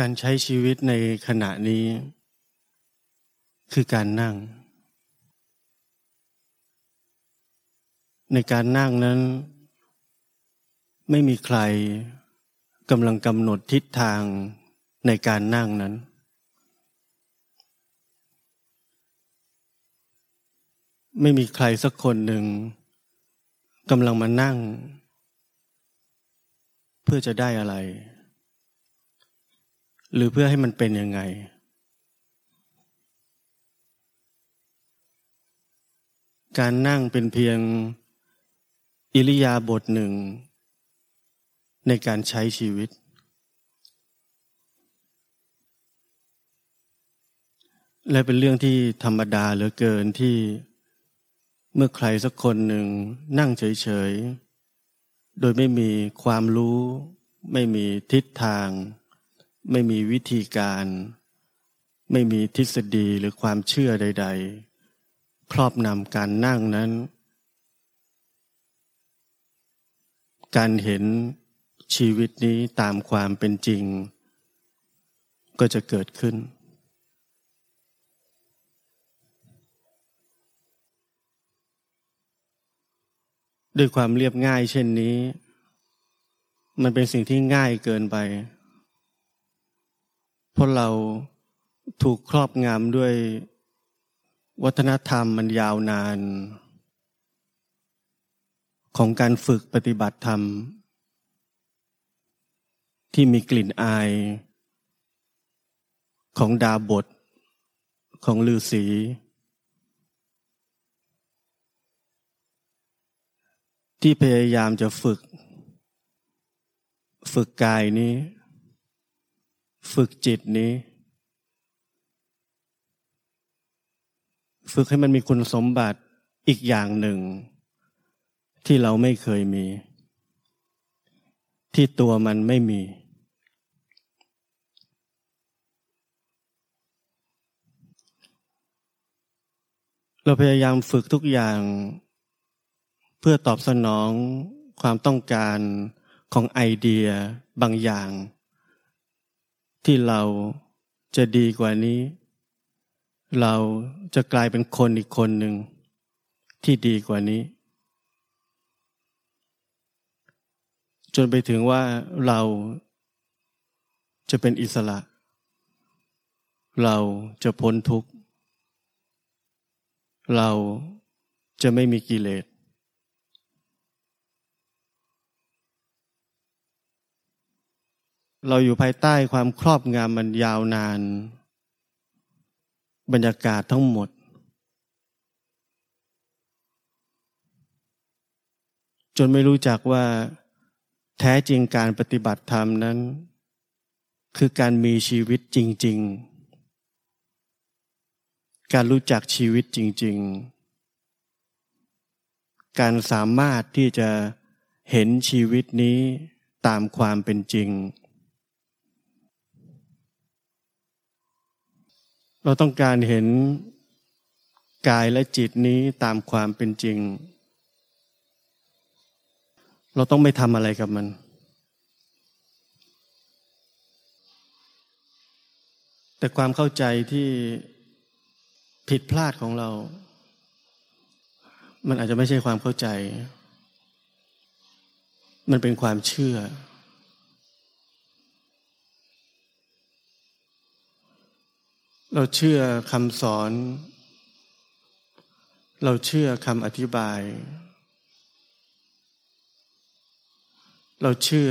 การใช้ชีวิตในขณะนี้ คือการนั่ง ในการนั่งนั้น ไม่มีใครกำลังกำหนดทิศทางในการนั่งนั้น ไม่มีใครสักคนหนึ่งกำลังมานั่ง เพื่อจะได้อะไร หรือเพื่อให้มันเป็นยังไง การนั่งเป็นเพียงอิริยาบถหนึ่ง ในการใช้ชีวิต และเป็นเรื่องที่ธรรมดาเหลือเกินที่เมื่อใครสักคนหนึ่งนั่งเฉย ๆ โดยไม่มีความรู้ ไม่มีทิศทาง ไม่มีวิธีการ ไม่มีทฤษฎีหรือความเชื่อใด ๆ ครอบนำการนั่งนั้น การเห็นชีวิตนี้ตามความเป็นจริง ก็จะเกิดขึ้น ด้วยความเรียบง่ายเช่นนี้ มันเป็นสิ่งที่ง่ายเกินไป เพราะเราถูกครอบงำด้วยวัฒนธรรมมันยาวนาน ของการฝึกปฏิบัติธรรม ที่มีกลิ่นอาย ของดาบท ของลือศีที่พยายามจะฝึก ฝึกกายนี้ ฝึกจิตนี้ ฝึกให้มันมีคุณสมบัติอีกอย่างหนึ่ง ที่เราไม่เคยมี ที่ตัวมันไม่มี เราพยายามฝึกทุกอย่าง เพื่อตอบสนองความต้องการของไอเดียบางอย่าง ที่เราจะดีกว่านี้ เราจะกลายเป็นคนอีกคนหนึ่งที่ดีกว่านี้ จนไปถึงว่าเราจะเป็นอิสระ เราจะพ้นทุกข์ เราจะไม่มีกิเลส เราอยู่ภายใต้ความครอบงำมันยาวนาน บรรยากาศทั้งหมด จนไม่รู้จักว่าแท้จริงการปฏิบัติธรรมนั้น คือการมีชีวิตจริง ๆ การรู้จักชีวิตจริง ๆ การสามารถที่จะเห็นชีวิตนี้ตามความเป็นจริง เราต้องการเห็นกายและจิตนี้ตามความเป็นจริง เราต้องไม่ทำอะไรกับมัน แต่ความเข้าใจที่ผิดพลาดของเรา มันอาจจะไม่ใช่ความเข้าใจ มันเป็นความเชื่อ เราเชื่อคำสอน เราเชื่อคำอธิบาย เราเชื่อ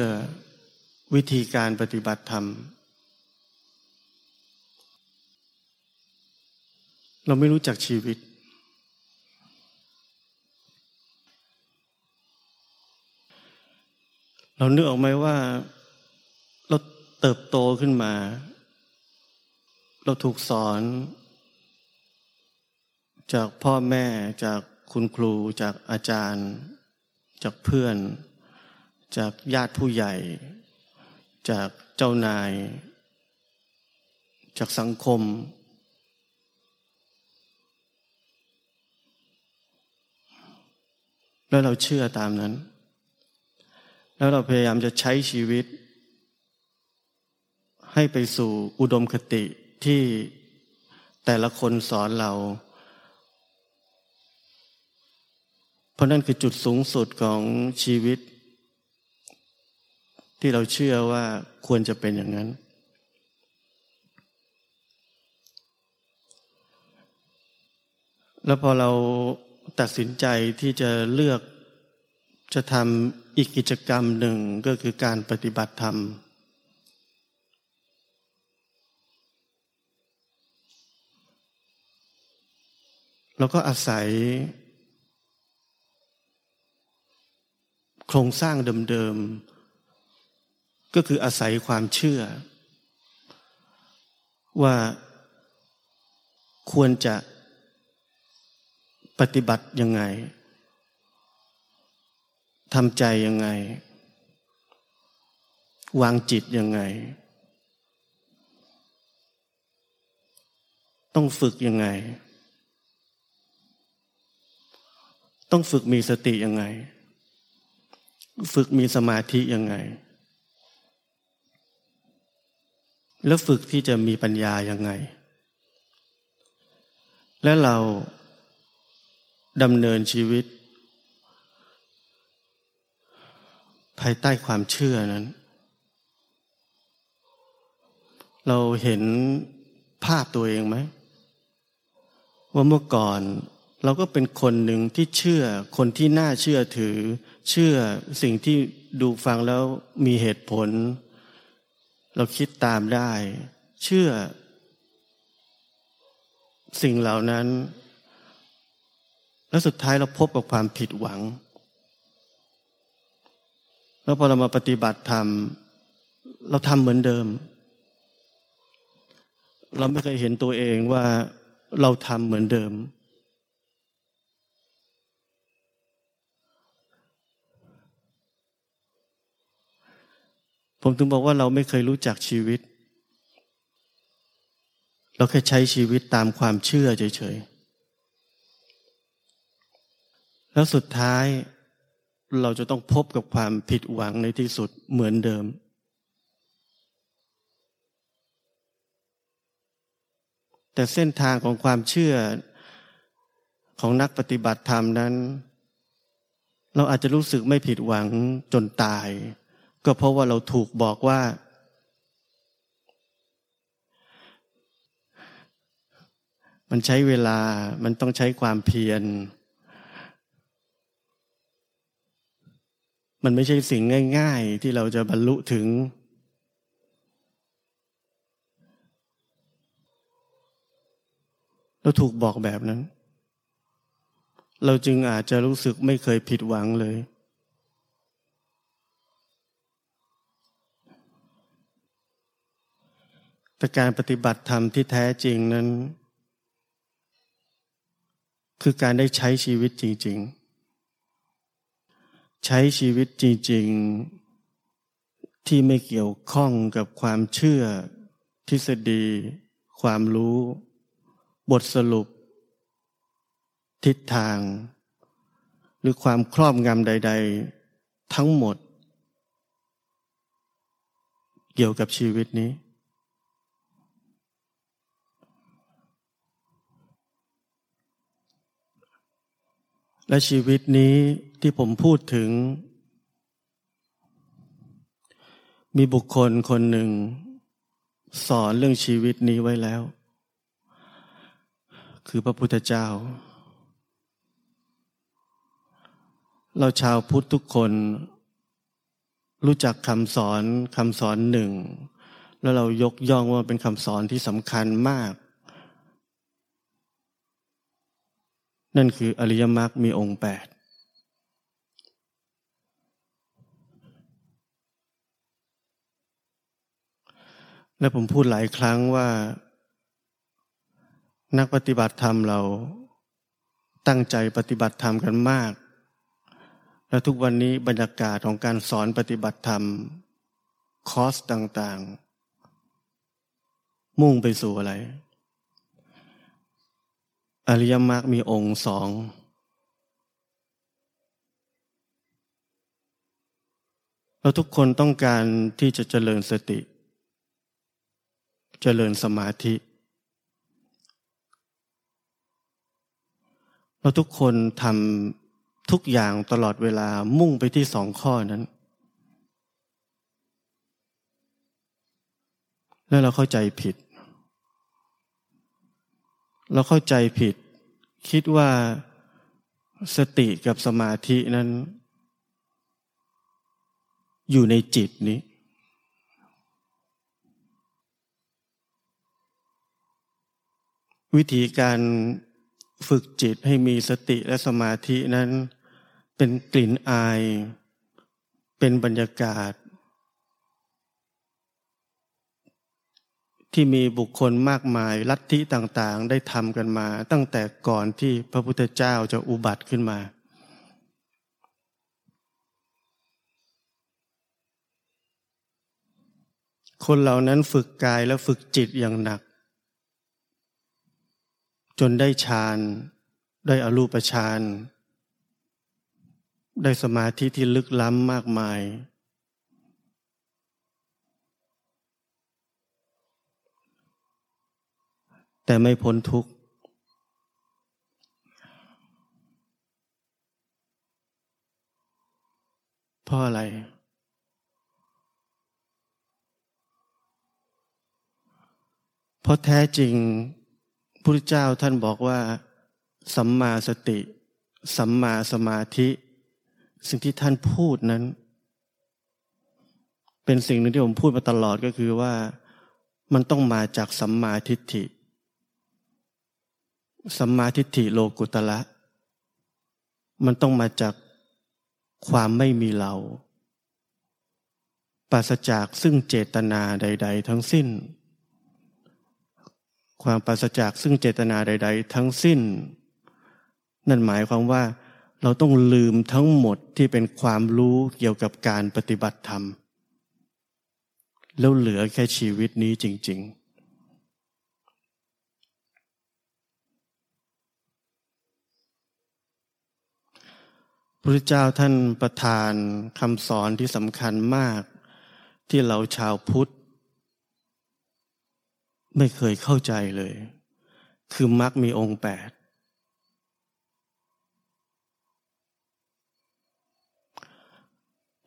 วิธีการปฏิบัติธรรม เราไม่รู้จักชีวิต เราเนึกออกไหมว่า เราเติบโตขึ้นมา เราถูกสอน จากพ่อแม่จากคุณครูจากอาจารย์ จากเพื่อน จากญาติผู้ใหญ่ จากเจ้านาย จากสังคม แล้วเราเชื่อตามนั้น แล้วเราพยายามจะใช้ชีวิต ให้ไปสู่อุดมคติ ที่แต่ละคนสอนเรา เพราะนั่นคือจุดสูงสุดของชีวิต ที่เราเชื่อว่าควรจะเป็นอย่างนั้น แล้วพอเราตัดสินใจที่จะเลือกจะทำอีกกิจกรรมหนึ่งก็คือการปฏิบัติธรรม เราก็อาศัย โครงสร้างเดิมๆ ก็คืออาศัยความเชื่อ ว่าควรจะปฏิบัติยังไงทำใจยังไง วางจิตยังไง ต้องฝึกยังไง ต้องฝึกมีสติยังไง ฝึกมีสมาธิยังไง แล้วฝึกที่จะมีปัญญายังไง และเราดำเนินชีวิต ภายใต้ความเชื่อนั้น เราเห็นภาพตัวเองไหม ว่าเมื่อก่อน เราก็เป็นคนหนึ่งที่เชื่อคนที่น่าเชื่อถือ เชื่อสิ่งที่ดูฟังแล้วมีเหตุผล เราคิดตามได้ เชื่อ สิ่งเหล่านั้น แล้วสุดท้ายเราพบกับความผิดหวัง แล้วพอเรามาปฏิบัติธรรม เราทำเหมือนเดิม เราไม่เคยเห็นตัวเองว่าเราทำเหมือนเดิม ผมถึงบอกว่าเราไม่เคยรู้จักชีวิต เราแค่ใช้ชีวิตตามความเชื่อเฉยๆ แล้วสุดท้ายเราจะต้องพบกับความผิดหวังในที่สุดเหมือนเดิม แต่เส้นทางของความเชื่อของนักปฏิบัติธรรมนั้น เราอาจจะรู้สึกไม่ผิดหวังจนตาย ก็เพราะว่าเราถูกบอกว่า มันใช้เวลามันต้องใช้ความเพียร มันไม่ใช่สิ่งง่าย ๆ ที่เราจะบรรลุถึง เราถูกบอกแบบนั้น เราจึงอาจจะรู้สึกไม่เคยผิดหวังเลย แต่การปฏิบัติธรรมที่แท้จริงนั้น คือการได้ใช้ชีวิตจริง ๆ ใช้ชีวิตจริง ๆ ที่ไม่เกี่ยวข้องกับความเชื่อ ทฤษฎี ความรู้ บทสรุป ทิศทาง หรือความครอบงำใด ๆ ทั้งหมด เกี่ยวกับชีวิตนี้ และชีวิตนี้ที่ผมพูดถึง มีบุคคลคนหนึ่ง สอนเรื่องชีวิตนี้ไว้แล้ว คือพระพุทธเจ้า เราชาวพุทธทุกคน รู้จักคำสอนคำสอนหนึ่ง แล้วเรายกย่องว่าเป็นคำสอนที่สำคัญมาก นั่นคืออริยมรรคมีองค์แปดและผมพูดหลายครั้งว่า นักปฏิบัติธรรมเราตั้งใจปฏิบัติธรรมกันมาก และทุกวันนี้บรรยากาศของการสอนปฏิบัติธรรม คอร์สต่าง ๆ มุ่งไปสู่อะไร อริยมรรคมีองค์สอง เราทุกคนต้องการที่จะเจริญสติ เจริญสมาธิ เราทุกคนทำทุกอย่างตลอดเวลามุ่งไปที่สองข้อนั้น แล้วเราเข้าใจผิด เราเข้าใจผิด คิดว่าสติกับสมาธินั้น อยู่ในจิตนี้ วิธีการฝึกจิตให้มีสติและสมาธินั้น เป็นกลิ่นอาย เป็นบรรยากาศ ที่มีบุคคลมากมายลัทธิต่างๆ ได้ทำกันมา ตั้งแต่ก่อนที่พระพุทธเจ้าจะอุบัติขึ้นมา คนเหล่านั้นฝึกกายและฝึกจิตอย่างหนัก จนได้ฌานได้อรูปฌานได้สมาธิที่ลึกล้ำมากมาย แต่ไม่พ้นทุกข์ เพราะอะไร เพราะแท้จริงพุทธเจ้าท่านบอกว่า สัมมาสติ สัมมาสมาธิ สิ่งที่ท่านพูดนั้น เป็นสิ่งหนึ่งที่ผมพูดมาตลอดก็คือว่ามันต้องมาจากสัมมาทิฏฐิ สัมมาทิฏฐิโลกุตละ มันต้องมาจากความไม่มีเราปราศจากซึ่งเจตนาใด ๆ ทั้งสิ้น ความปราศจากซึ่งเจตนาใด ๆ ทั้งสิ้น นั่นหมายความว่าเราต้องลืมทั้งหมดที่เป็นความรู้เกี่ยวกับการปฏิบัติธรรม แล้วเหลือแค่ชีวิตนี้จริง ๆ พระเจ้าท่านประทานคำสอนที่สำคัญมาก ที่เราชาวพุทธ ไม่เคยเข้าใจเลย คือมรรคมีองค์แปด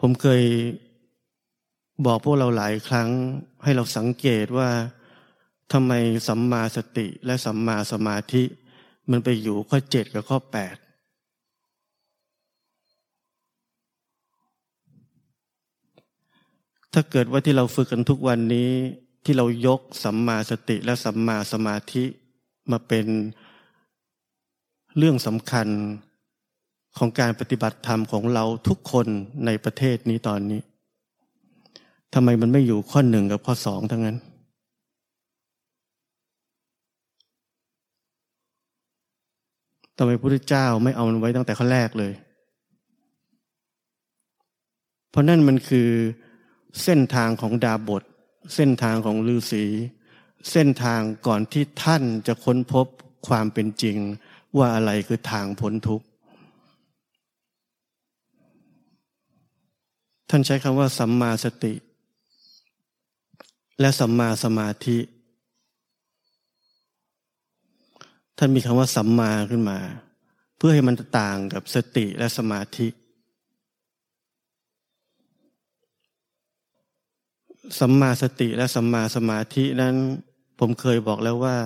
ผมเคยบอกพวกเราหลายครั้งให้เราสังเกตว่าทำไมสัมมาสติและสัมมาสมาธิ มันไปอยู่ข้อเจ็ดกับข้อแปด ถ้าเกิดว่าที่เราฝึกกันทุกวันนี้ ที่เรายกสัมมาสติและสัมมาสมาธิมาเป็นเรื่องสำคัญของการปฏิบัติธรรมของเราทุกคนในประเทศนี้ตอนนี้ทำไมมันไม่อยู่ข้อหนึ่งกับข้อสองทั้งนั้น ทำไมพระพุทธเจ้าไม่เอามันไว้ตั้งแต่ข้อแรกเลย เพราะนั่นมันคือ เส้นทางของดาบท เส้นทางของฤาษีเส้นทางก่อนที่ท่านจะค้นพบความเป็นจริง ว่าอะไรคือทางพ้นทุกข์ท่านใช้คำว่าสัมมาสติ และสัมมาสมาธิ ท่านมีคำว่าสัมมาขึ้นมา เพื่อให้มันต่างกับสติและสมาธิ สัมมาสติและสัมมาสมาธินั้นผมเคยบอกแล้วว่า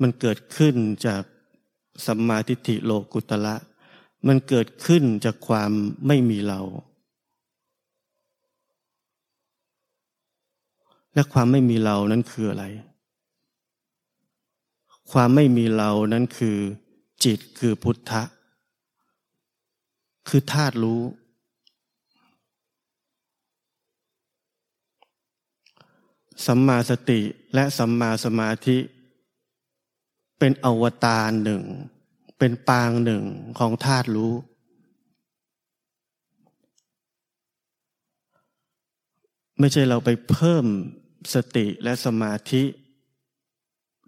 มันเกิดขึ้นจากสัมมาทิฏฐิโลกุตละ มันเกิดขึ้นจากความไม่มีเรา และความไม่มีเรานั้นคืออะไร ความไม่มีเรานั้นคือ จิตคือพุทธะ คือธาตุรู้ สัมมาสติและสัมมาสมาธิ เป็นอวตารหนึ่ง เป็นปางหนึ่งของธาตุรู้ ไม่ใช่เราไปเพิ่มสติและสมาธิ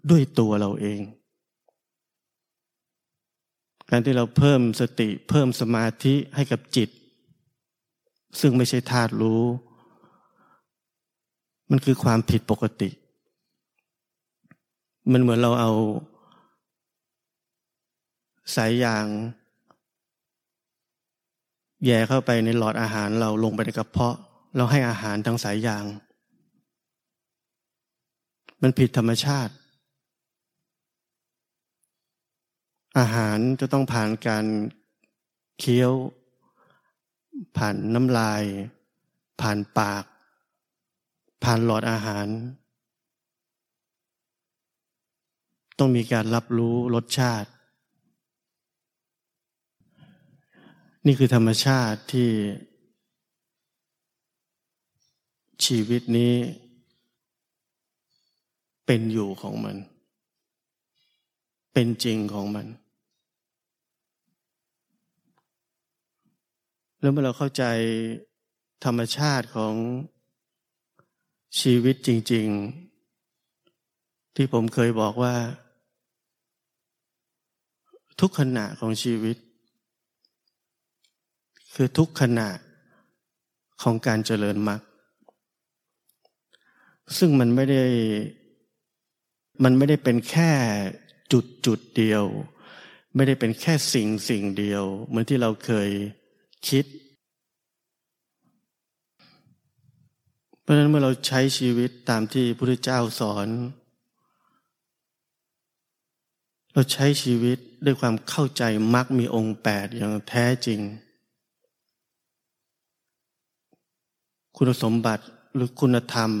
ด้วยตัวเราเอง การที่เราเพิ่มสติเพิ่มสมาธิให้กับจิต ซึ่งไม่ใช่ธาตุรู้ มันคือความผิดปกติ มันเหมือนเราเอา สายยาง แย่เข้าไปในหลอดอาหารเราลงไปในกระเพาะ เราให้อาหารทางสายยาง มันผิดธรรมชาติ อาหารจะต้องผ่านการเคี้ยว ผ่านน้ำลาย ผ่านปาก ผ่านหลอดอาหาร ต้องมีการรับรู้รสชาติ นี่คือธรรมชาติที่ ชีวิตนี้ เป็นอยู่ของมัน เป็นจริงของมันแล้วเมื่อเราเข้าใจธรรมชาติของ ชีวิตจริง ๆ ที่ผมเคยบอกว่า ทุกขณะของชีวิต คือทุกขณะของการเจริญมรรคซึ่งมันไม่ได้มันไม่ได้เป็นแค่จุดจุดเดียว ไม่ได้เป็นแค่สิ่งสิ่งเดียว เหมือนที่เราเคยคิด เพราะนั้นเมื่อเราใช้ชีวิตตามที่พระพุทธเจ้าสอน เราใช้ชีวิตด้วยความเข้าใจมรรคมีองค์แปดอย่างแท้จริง คุณสมบัติหรือคุณธรรม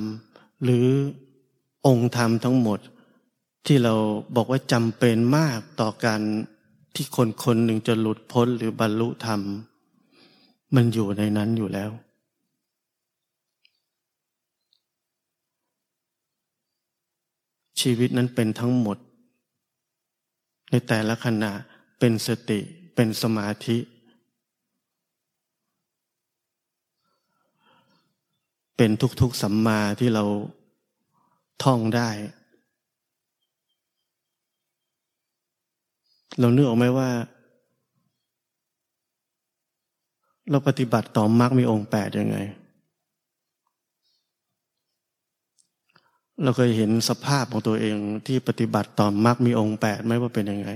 หรือองค์ธรรมทั้งหมด ที่เราบอกว่าจำเป็นมากต่อการที่คนคนหนึ่งจะหลุดพ้นหรือบรรลุธรรม มันอยู่ในนั้นอยู่แล้ว ชีวิตนั้นเป็นทั้งหมด ในแต่ละขณะเป็นสติเป็นสมาธิ เป็นทุกๆสัมมาที่เราท่องได้ เราเนื้อออกไหมว่า เราปฏิบัติต่อมรรคมีองค์แปดยังไง เราเคยเห็นสภาพของตัวเองที่ปฏิบัติต่อมรรคมีองค์แปดไหมว่าเป็นยังไง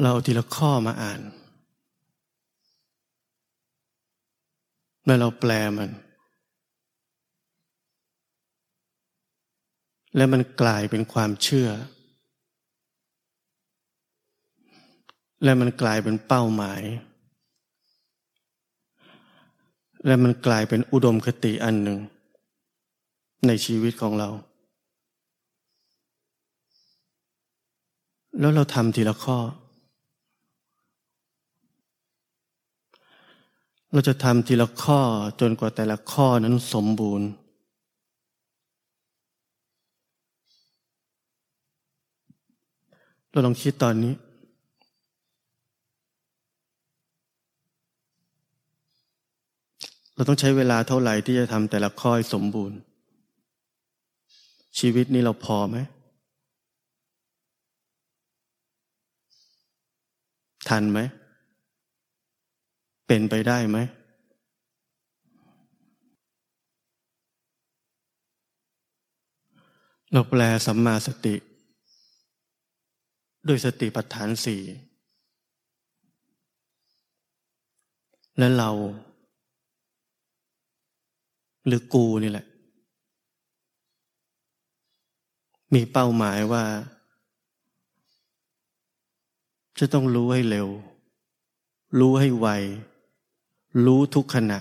เราทีละข้อมาอ่านแล้วเราแปลมัน และมันกลายเป็นความเชื่อ และมันกลายเป็นเป้าหมาย และมันกลายเป็นอุดมคติอันหนึ่ง ในชีวิตของเรา แล้วเราทำทีละข้อ เราจะทำทีละข้อจนกว่าแต่ละข้อนั้นสมบูรณ์ เราลองคิดตอนนี้ เราต้องใช้เวลาเท่าไหร่ที่จะทำแต่ละข้อสมบูรณ์ ชีวิตนี้เราพอไหมทันไหม เป็นไปได้ไหม เราแปลสัมมาสติ ด้วยสติปัฏฐานสี่และเรา หรือกูนี่แหละ มีเป้าหมายว่า จะต้องรู้ให้เร็ว รู้ให้ไว รู้ทุกขณะ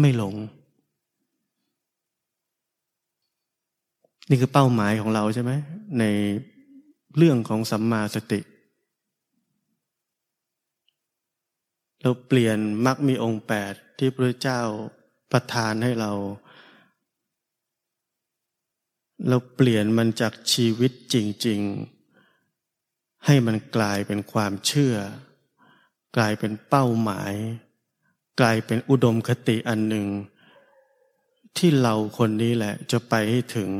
ไม่หลง นี่คือเป้าหมายของเราใช่ไหม ในเรื่องของสัมมาสติ เราเปลี่ยนมรรคมีองค์แปดที่พระเจ้าประทานให้เรา เราเปลี่ยนมันจากชีวิตจริง ๆ ให้มันกลายเป็นความเชื่อ กลายเป็นเป้าหมาย กลายเป็นอุดมคติอันหนึ่ง ที่เราคนนี้แหละจะไปให้ถึง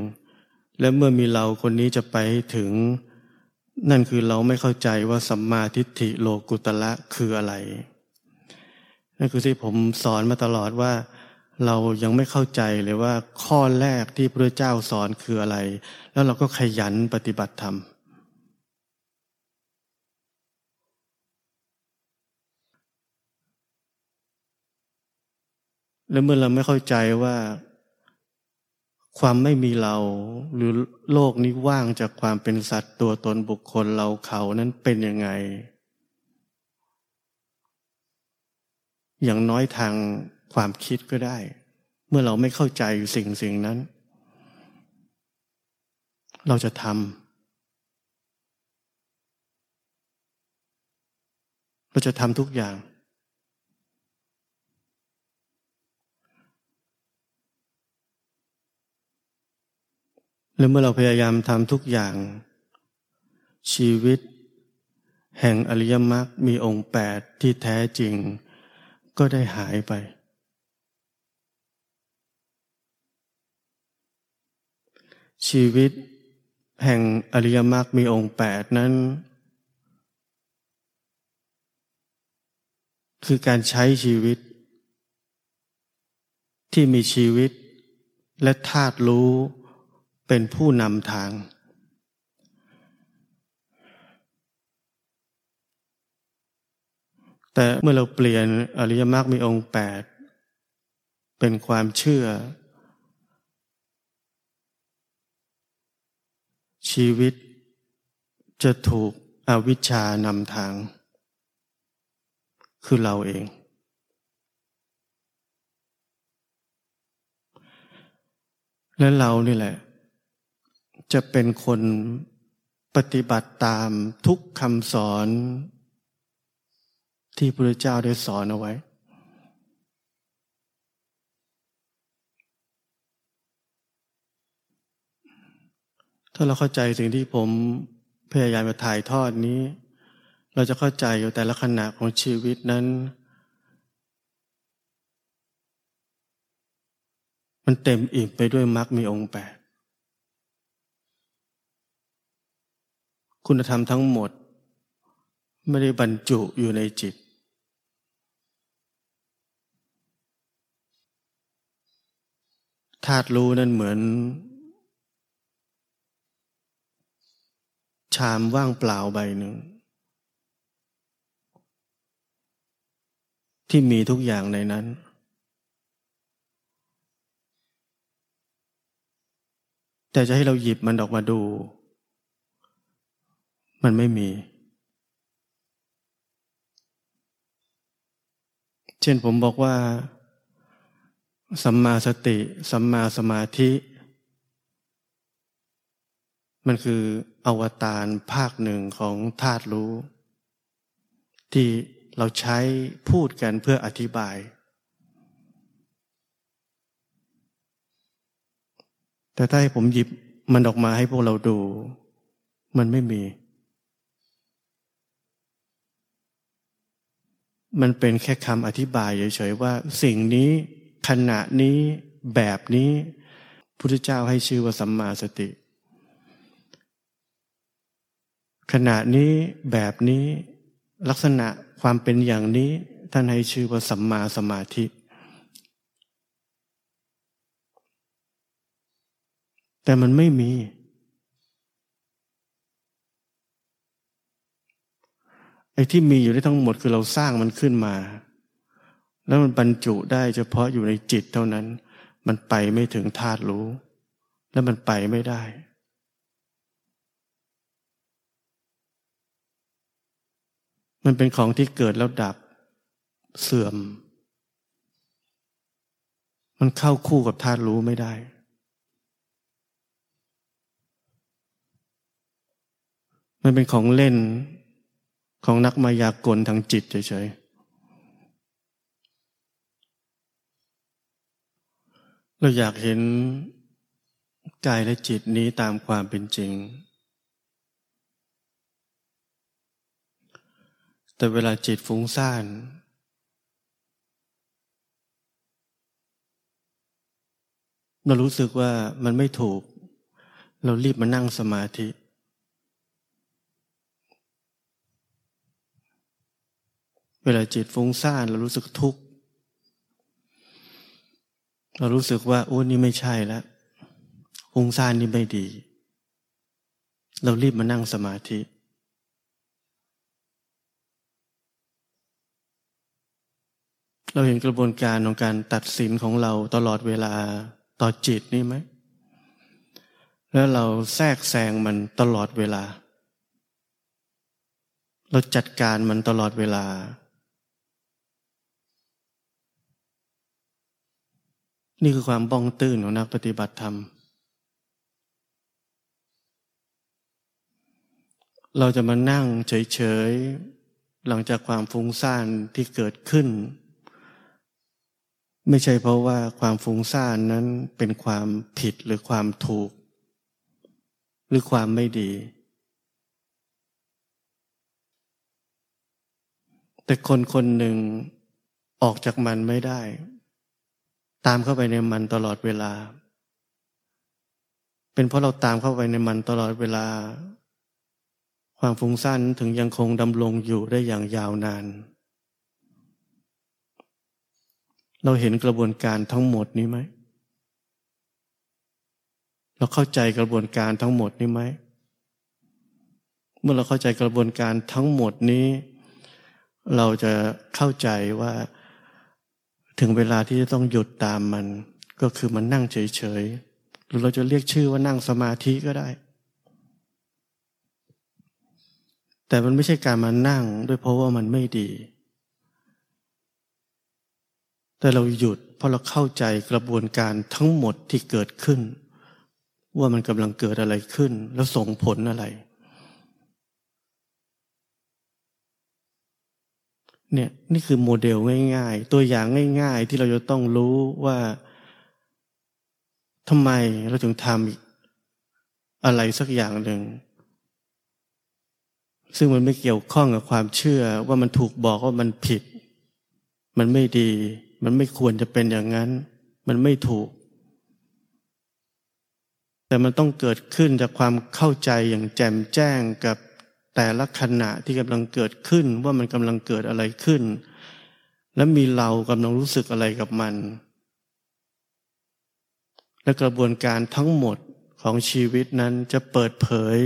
และเมื่อมีเราคนนี้จะไปให้ถึง นั่นคือเราไม่เข้าใจว่าสัมมาทิฏฐิโลกุตละคืออะไร นั่นคือที่ผมสอนมาตลอดว่า เรายังไม่เข้าใจเลยว่าข้อแรกที่พระเจ้าสอนคืออะไร แล้วเราก็ขยันปฏิบัติธรรมและเมื่อเราไม่เข้าใจว่า ความไม่มีเรา หรือโลกนี้ว่างจากความเป็นสัตว์ตัวตนบุคคลเราเขานั้นเป็นยังไง อย่างน้อยทางความคิดก็ได้ เมื่อเราไม่เข้าใจสิ่งสิ่งนั้น เราจะทำเราจะทำทุกอย่าง และเมื่อเราพยายามทำทุกอย่าง ชีวิต แห่งอริยมรรคมีองค์แปดที่แท้จริง ก็ได้หายไป ชีวิตแห่งอริยมรรคมีองค์แปดนั้น คือการใช้ชีวิต ที่มีชีวิตและธาตุรู้เป็นผู้นำทาง แต่เมื่อเราเปลี่ยนอริยมรรคมีองค์แปดเป็นความเชื่อ ชีวิตจะถูกอวิชชานำทาง คือเราเอง และเรานี่แหละ จะเป็นคนปฏิบัติตามทุกคำสอน ที่พระเจ้าได้สอนเอาไว้ ถ้าเราเข้าใจสิ่งที่ผมพยายามจะถ่ายทอดนี้ เราจะเข้าใจอยู่แต่ละขณะของชีวิตนั้น มันเต็มอิ่มไปด้วยมรรคมีองค์แปดคุณธรรมทั้งหมด ไม่ได้บรรจุอยู่ในจิต ธาตุรู้นั่นเหมือน ชามว่างเปล่าใบหนึ่ง ที่มีทุกอย่างในนั้น แต่จะให้เราหยิบมันออกมาดู มันไม่มี เช่นผมบอกว่า สัมมาสติ สัมมาสมาธิ มันคืออวตารภาคหนึ่งของธาตุรู้ ที่เราใช้พูดกันเพื่ออธิบาย แต่ถ้าให้ผมหยิบมันออกมาให้พวกเราดู มันไม่มี มันเป็นแค่คำอธิบายเฉยๆว่าสิ่งนี้ ขณะนี้แบบนี้พุทธเจ้าให้ชื่อว่าสัมมาสติ ขณะนี้แบบนี้ลักษณะความเป็นอย่างนี้ท่านให้ชื่อว่าสัมมาสมาธิ แต่มันไม่มี ไอ้ที่มีอยู่ได้ทั้งหมดคือเราสร้างมันขึ้นมา แล้วมันบรรจุได้เฉพาะอยู่ในจิตเท่านั้น มันไปไม่ถึงธาตุรู้ แล้วมันไปไม่ได้ มันเป็นของที่เกิดแล้วดับเสื่อม มันเข้าคู่กับธาตุรู้ไม่ได้ มันเป็นของเล่นของนักมายากลทางจิตเฉยๆ เราอยากเห็นกายและจิตนี้ตามความเป็นจริง แต่เวลาจิตฟุ้งซ่าน เรารู้สึกว่ามันไม่ถูก เรารีบมานั่งสมาธิ เวลาจิตฟุ้งซ่านเรารู้สึกทุกข์ เรารู้สึกว่าโอ้นี่ไม่ใช่แล้วฟุ้งซ่านนี่ไม่ดี เรารีบมานั่งสมาธิ เราเห็นกระบวนการของการตัดสินของเราตลอดเวลาต่อจิตนี่ไหม แล้วเราแทรกแซงมันตลอดเวลา เราจัดการมันตลอดเวลา นี่คือความบ้องตื้นของนักปฏิบัติธรรม เราจะมานั่งเฉยๆ หลังจากความฟุ้งซ่านที่เกิดขึ้น ไม่ใช่เพราะว่าความฟุ้งซ่านนั้นเป็นความผิดหรือความถูก หรือความไม่ดี แต่คนคนหนึ่งออกจากมันไม่ได้ ตามเข้าไปในมันตลอดเวลา เป็นเพราะเราตามเข้าไปในมันตลอดเวลา ความฟุ้งซ่านถึงยังคงดำรงอยู่ได้อย่างยาวนาน เราเห็นกระบวนการทั้งหมดนี้ไหม เราเข้าใจกระบวนการทั้งหมดนี้ไหม เมื่อเราเข้าใจกระบวนการทั้งหมดนี้ เราจะเข้าใจว่า ถึงเวลาที่จะต้องหยุดตามมัน ก็คือมันนั่งเฉยๆหรือเราจะเรียกชื่อว่านั่งสมาธิก็ได้ แต่มันไม่ใช่การมานั่งด้วยเพราะว่ามันไม่ดี แต่เราหยุดเพราะเราเข้าใจกระบวนการทั้งหมดที่เกิดขึ้น ว่ามันกำลังเกิดอะไรขึ้น แล้วส่งผลอะไร เนี่ยนี่คือโมเดลง่าย ๆ ตัวอย่างง่าย ๆ ที่เราจะต้องรู้ว่าทำไมเราถึงทำอะไรสักอย่างหนึ่ง ซึ่งมันไม่เกี่ยวข้องกับความเชื่อว่ามันถูกบอกว่ามันผิด มันไม่ดี มันไม่ควรจะเป็นอย่างนั้น มันไม่ถูก แต่มันต้องเกิดขึ้นจากความเข้าใจอย่างแจ่มแจ้งกับ แต่ละขณะที่กำลังเกิดขึ้นว่ามันกำลังเกิดอะไรขึ้น และมีเรากำลังรู้สึกอะไรกับมัน และกระบวนการทั้งหมดของชีวิตนั้นจะเปิดเผย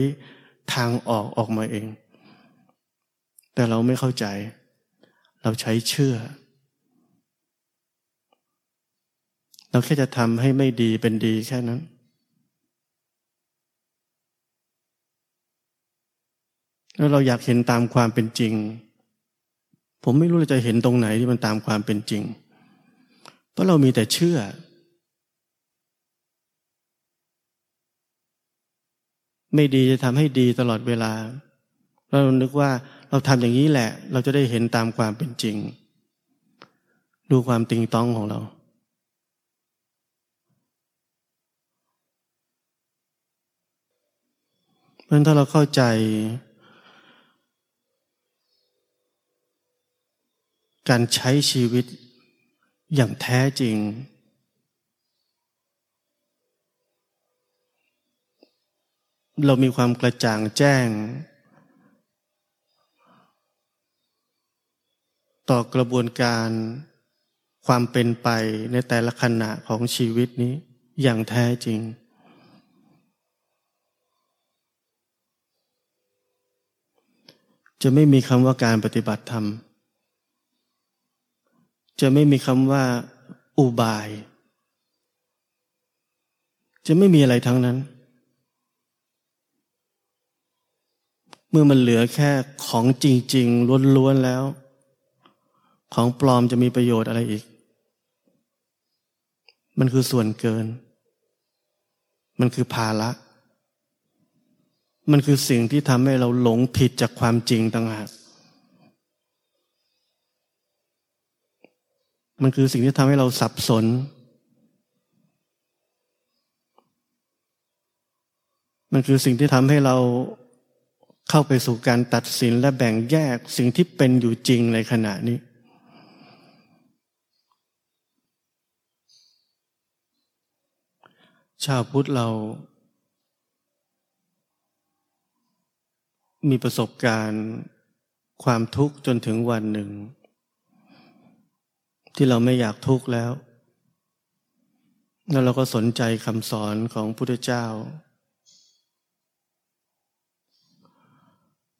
ทางออกออกมาเอง แต่เราไม่เข้าใจ เราใช้เชื่อ เราแค่จะทำให้ไม่ดีเป็นดีแค่นั้น แล้วเราอยากเห็นตามความเป็นจริง ผมไม่รู้เราจะเห็นตรงไหนที่มันตามความเป็นจริง เพราะเรามีแต่เชื่อ ไม่ดีจะทำให้ดีตลอดเวลา เรานึกว่าเราทำอย่างนี้แหละ เราจะได้เห็นตามความเป็นจริง ดูความติงต้องของเราเพราะถ้าเราเข้าใจ การใช้ชีวิตอย่างแท้จริง เรามีความกระจ่างแจ้ง ต่อกระบวนการความเป็นไปในแต่ละขณะของชีวิตนี้อย่างแท้จริง จะไม่มีคำว่าการปฏิบัติธรรม จะไม่มีคำว่า อุบาย จะไม่มีอะไรทั้งนั้น เมื่อมันเหลือแค่ของจริงๆล้วนๆแล้ว ของปลอมจะมีประโยชน์อะไรอีก มันคือส่วนเกิน มันคือภาระมันคือสิ่งที่ทำให้เราหลงผิดจากความจริงต่างหาก มันคือสิ่งที่ทำให้เราสับสน มันคือสิ่งที่ทำให้เราเข้าไปสู่การตัดสินและแบ่งแยกสิ่งที่เป็นอยู่จริงในขณะนี้ ชาวพุทธเรา มีประสบการณ์ความทุกข์จนถึงวันหนึ่ง ที่เราไม่อยากทุกข์แล้ว แล้วเราก็สนใจคำสอนของพุทธเจ้า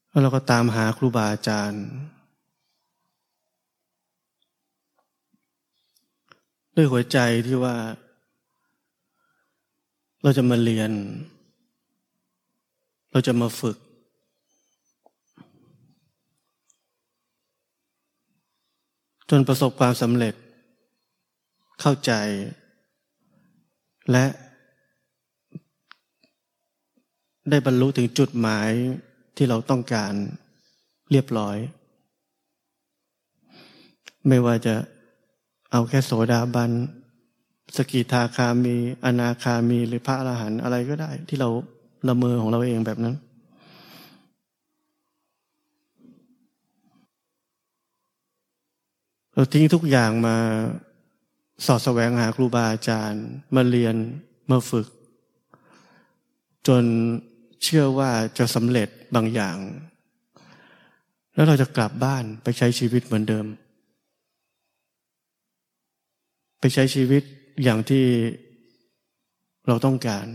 แล้วเราก็ตามหาครูบาอาจารย์ ด้วยหัวใจที่ว่า เราจะมาเรียน เราจะมาฝึก จนประสบความสำเร็จ เข้าใจ และได้บรรลุถึงจุดหมายที่เราต้องการเรียบร้อย ไม่ว่าจะเอาแค่โสดาบัน สกิทาคามี อนาคามี หรือพระอรหันต์อะไรก็ได้ ที่เราละเมอของเราเองแบบนั้น เราทิ้งทุกอย่างมาสอดแสวงหาครูบาอาจารย์ มาเรียนมาฝึก จนเชื่อว่าจะสำเร็จบางอย่าง แล้วเราจะกลับบ้านไปใช้ชีวิตเหมือนเดิม ไปใช้ชีวิตอย่างที่เราต้องการ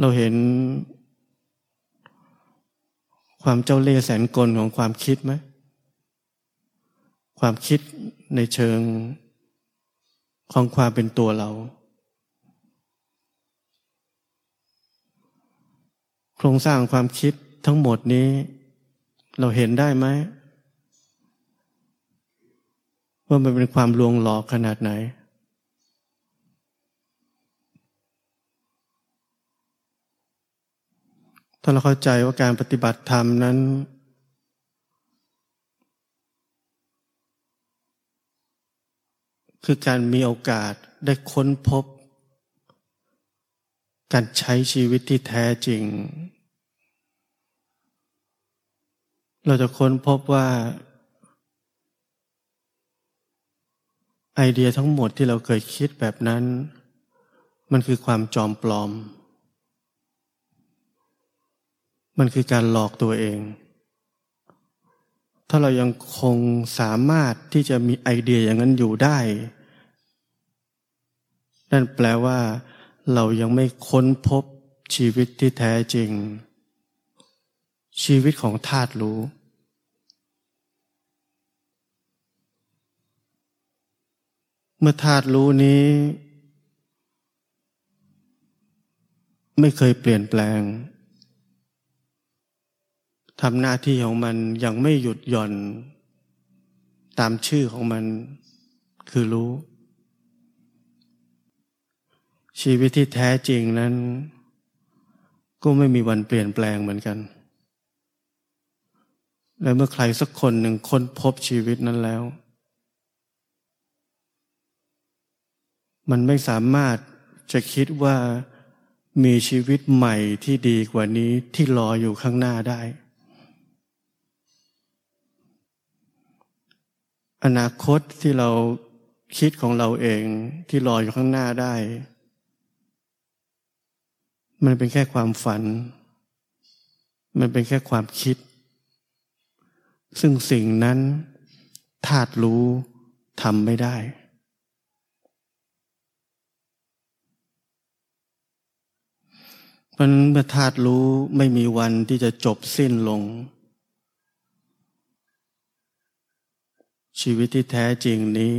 เราเห็น ความเจ้าเล่ห์แสนกลของความคิดไหมความคิดในเชิงของความเป็นตัวเรา โครงสร้างความคิดทั้งหมดนี้ เราเห็นได้ไหมว่ามันเป็นความลวงหลอกขนาดไหน ถ้าเราเข้าใจว่าการปฏิบัติธรรมนั้น คือการมีโอกาสได้ค้นพบ การใช้ชีวิตที่แท้จริง เราจะค้นพบว่า ไอเดียทั้งหมดที่เราเคยคิดแบบนั้น มันคือความจอมปลอม มันคือการหลอกตัวเอง ถ้าเรายังคงสามารถที่จะมีไอเดียอย่างนั้นอยู่ได้ นั่นแปลว่าเรายังไม่ค้นพบชีวิตที่แท้จริง ชีวิตของธาตุรู้ เมื่อธาตุรู้นี้ ไม่เคยเปลี่ยนแปลง ทำหน้าที่ของมันยังไม่หยุดหย่อน ตามชื่อของมันคือรู้ ชีวิตที่แท้จริงนั้น ก็ไม่มีวันเปลี่ยนแปลงเหมือนกัน และเมื่อใครสักคนหนึ่งค้นพบชีวิตนั้นแล้ว มันไม่สามารถจะคิดว่ามีชีวิตใหม่ที่ดีกว่านี้ที่รออยู่ข้างหน้าได้ อนาคตที่เราคิดของเราเองที่รออยู่ข้างหน้าได้ มันเป็นแค่ความฝัน มันเป็นแค่ความคิด ซึ่งสิ่งนั้นธาตุรู้ทำไม่ได้ มันเมื่อธาตุรู้ไม่มีวันที่จะจบสิ้นลง ชีวิตที่แท้จริงนี้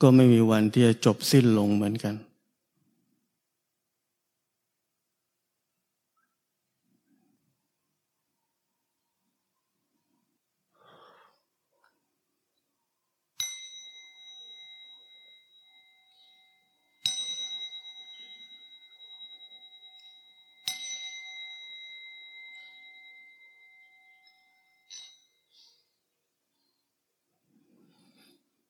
ก็ไม่มีวันที่จะจบสิ้นลงเหมือนกัน